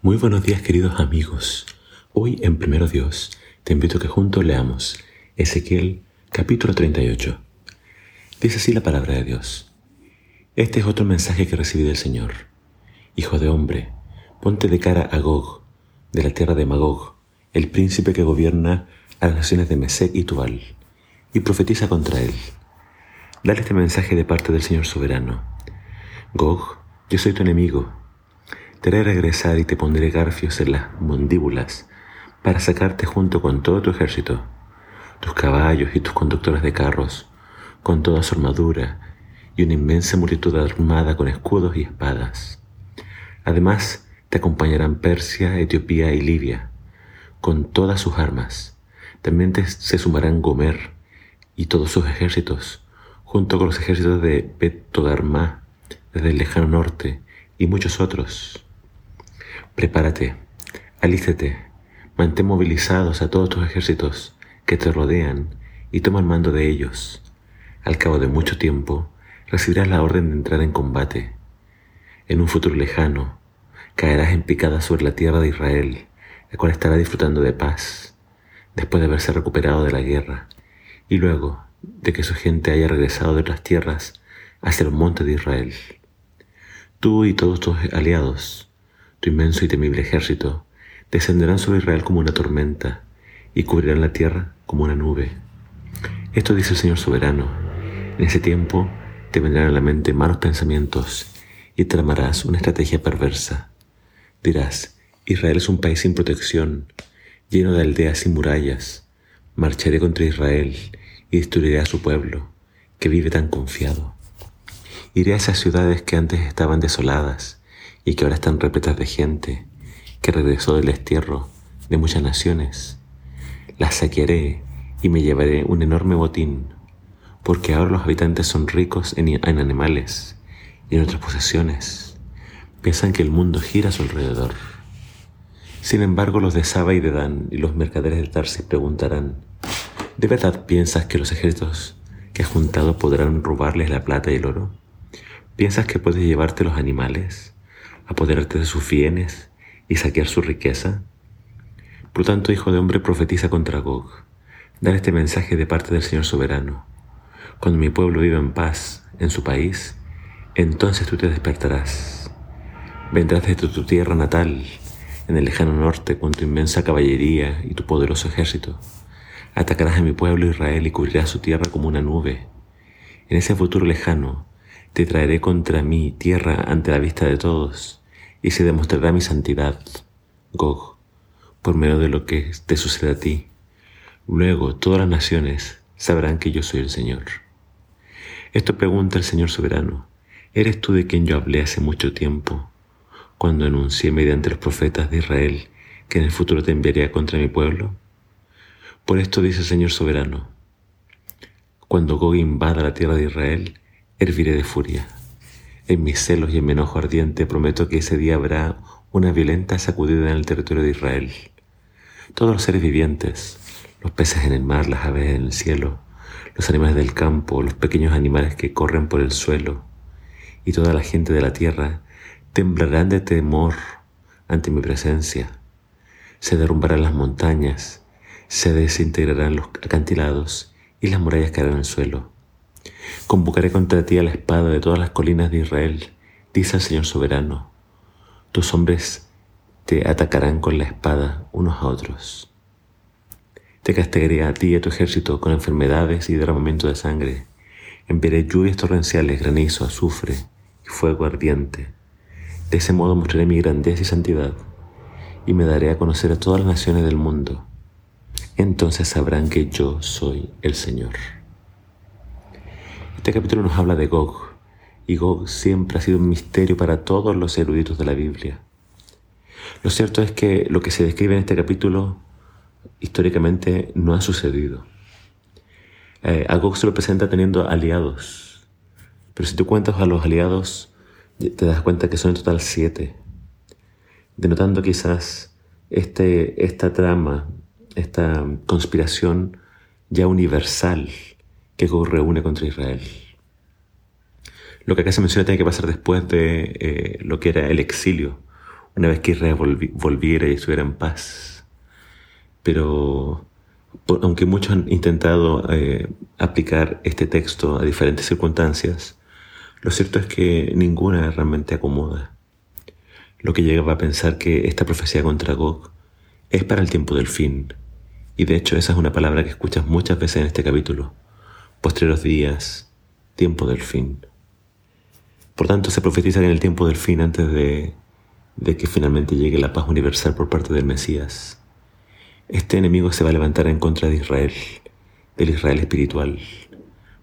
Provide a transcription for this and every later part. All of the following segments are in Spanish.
Muy buenos días queridos amigos. Hoy en Primero Dios te invito a que juntos leamos Ezequiel capítulo 38. Dice así la palabra de Dios. Este es otro mensaje que recibí del Señor. Hijo de hombre, ponte de cara a Gog, de la tierra de Magog, el príncipe que gobierna a las naciones de Mesec y Tubal, y profetiza contra él. Dale este mensaje de parte del Señor soberano. Gog, yo soy tu enemigo te haré regresar y te pondré garfios en las mandíbulas para sacarte junto con todo tu ejército, tus caballos y tus conductores de carros, con toda su armadura y una inmensa multitud armada con escudos y espadas. Además, te acompañarán Persia, Etiopía y Libia, con todas sus armas. También se sumarán Gomer y todos sus ejércitos, junto con los ejércitos de Betogarmá, desde el lejano norte, y muchos otros. Prepárate, alícete, mantén movilizados a todos tus ejércitos que te rodean y toma el mando de ellos. Al cabo de mucho tiempo, recibirás la orden de entrar en combate. En un futuro lejano, caerás en picada sobre la tierra de Israel, la cual estará disfrutando de paz, después de haberse recuperado de la guerra, y luego de que su gente haya regresado de las tierras hacia el monte de Israel. Tú y todos tus aliados tu inmenso y temible ejército, descenderán sobre Israel como una tormenta y cubrirán la tierra como una nube. Esto dice el Señor soberano. En ese tiempo te vendrán a la mente malos pensamientos y tramarás una estrategia perversa. Dirás, Israel es un país sin protección, lleno de aldeas sin murallas. Marcharé contra Israel y destruiré a su pueblo, que vive tan confiado. Iré a esas ciudades que antes estaban desoladas y que ahora están repletas de gente que regresó del destierro de muchas naciones. Las saquearé y me llevaré un enorme botín, porque ahora los habitantes son ricos en, animales y en otras posesiones. Piensan que el mundo gira a su alrededor. Sin embargo, los de Saba y de Dan y los mercaderes de Tarsi preguntarán, ¿de verdad piensas que los ejércitos que has juntado podrán robarles la plata y el oro? ¿Piensas que puedes llevarte los animales? Apoderarte de sus bienes y saquear su riqueza? Por tanto, hijo de hombre, profetiza contra Gog. Dar este mensaje de parte del Señor soberano. Cuando mi pueblo viva en paz en su país, entonces tú te despertarás. Vendrás desde tu tierra natal, en el lejano norte, con tu inmensa caballería y tu poderoso ejército. Atacarás a mi pueblo Israel y cubrirás su tierra como una nube. En ese futuro lejano, te traeré contra mi tierra ante la vista de todos y se demostrará mi santidad, Gog, por medio de lo que te sucede a ti. Luego todas las naciones sabrán que yo soy el Señor. Esto pregunta el Señor soberano. ¿Eres tú de quien yo hablé hace mucho tiempo, cuando anuncié mediante los profetas de Israel que en el futuro te enviaría contra mi pueblo? Por esto dice el Señor soberano, cuando Gog invada la tierra de Israel, herviré de furia en mis celos y en mi enojo ardiente prometo que ese día habrá una violenta sacudida en el territorio de Israel. Todos los seres vivientes, los peces en el mar, las aves en el cielo, los animales del campo, los pequeños animales que corren por el suelo, y toda la gente de la tierra temblarán de temor ante mi presencia. Se derrumbarán las montañas, se desintegrarán los acantilados y las murallas caerán al suelo. Convocaré contra ti a la espada de todas las colinas de Israel, dice el Señor soberano. Tus hombres te atacarán con la espada unos a otros. Te castigaré a ti y a tu ejército con enfermedades y derramamiento de sangre. Enviaré lluvias torrenciales, granizo, azufre y fuego ardiente. De ese modo mostraré mi grandeza y santidad y me daré a conocer a todas las naciones del mundo. Entonces sabrán que yo soy el Señor. Este capítulo nos habla de Gog, y Gog siempre ha sido un misterio para todos los eruditos de la Biblia. Lo cierto es que lo que se describe en este capítulo históricamente no ha sucedido. Eh, a Gog se lo presenta teniendo aliados, pero si tú cuentas a los aliados, te das cuenta que son en total siete, denotando quizás este, esta trama, esta conspiración ya universal que Gog reúne contra Israel. Lo que acá se menciona tiene que pasar después de eh, lo que era el exilio, una vez que Israel volviera y estuviera en paz. Pero aunque muchos han intentado eh, aplicar este texto a diferentes circunstancias, lo cierto es que ninguna realmente acomoda. Lo que llegaba a pensar que esta profecía contra Gog es para el tiempo del fin, y de hecho esa es una palabra que escuchas muchas veces en este capítulo, postreros días, tiempo del fin. Por tanto, se profetiza que en el tiempo del fin, antes de, de que finalmente llegue la paz universal por parte del Mesías, este enemigo se va a levantar en contra de Israel, del Israel espiritual.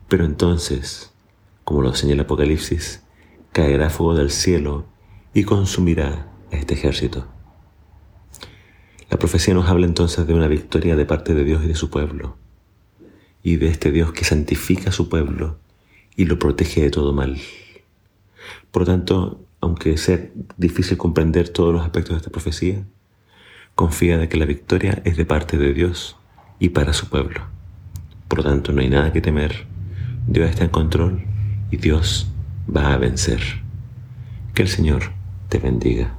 Pero entonces, como lo señala Apocalipsis, caerá fuego del cielo y consumirá a este ejército. La profecía nos habla entonces de una victoria de parte de Dios y de su pueblo, y de este Dios que santifica a su pueblo y lo protege de todo mal. Por lo tanto, aunque sea difícil comprender todos los aspectos de esta profecía, confía de que la victoria es de parte de Dios y para su pueblo. Por lo tanto, no hay nada que temer. Dios está en control y Dios va a vencer. Que el Señor te bendiga.